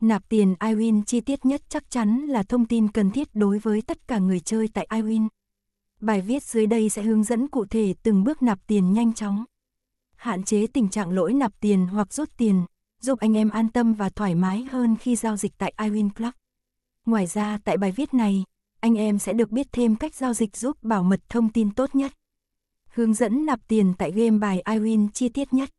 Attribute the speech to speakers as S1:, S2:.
S1: Nạp tiền iWin chi tiết nhất chắc chắn là thông tin cần thiết đối với tất cả người chơi tại iWin. Bài viết dưới đây sẽ hướng dẫn cụ thể từng bước nạp tiền nhanh chóng. Hạn chế tình trạng lỗi nạp tiền hoặc rút tiền, giúp anh em an tâm và thoải mái hơn khi giao dịch tại iWin Club. Ngoài ra tại bài viết này, anh em sẽ được biết thêm cách giao dịch giúp bảo mật thông tin tốt nhất. Hướng dẫn nạp tiền tại game bài iWin chi tiết nhất.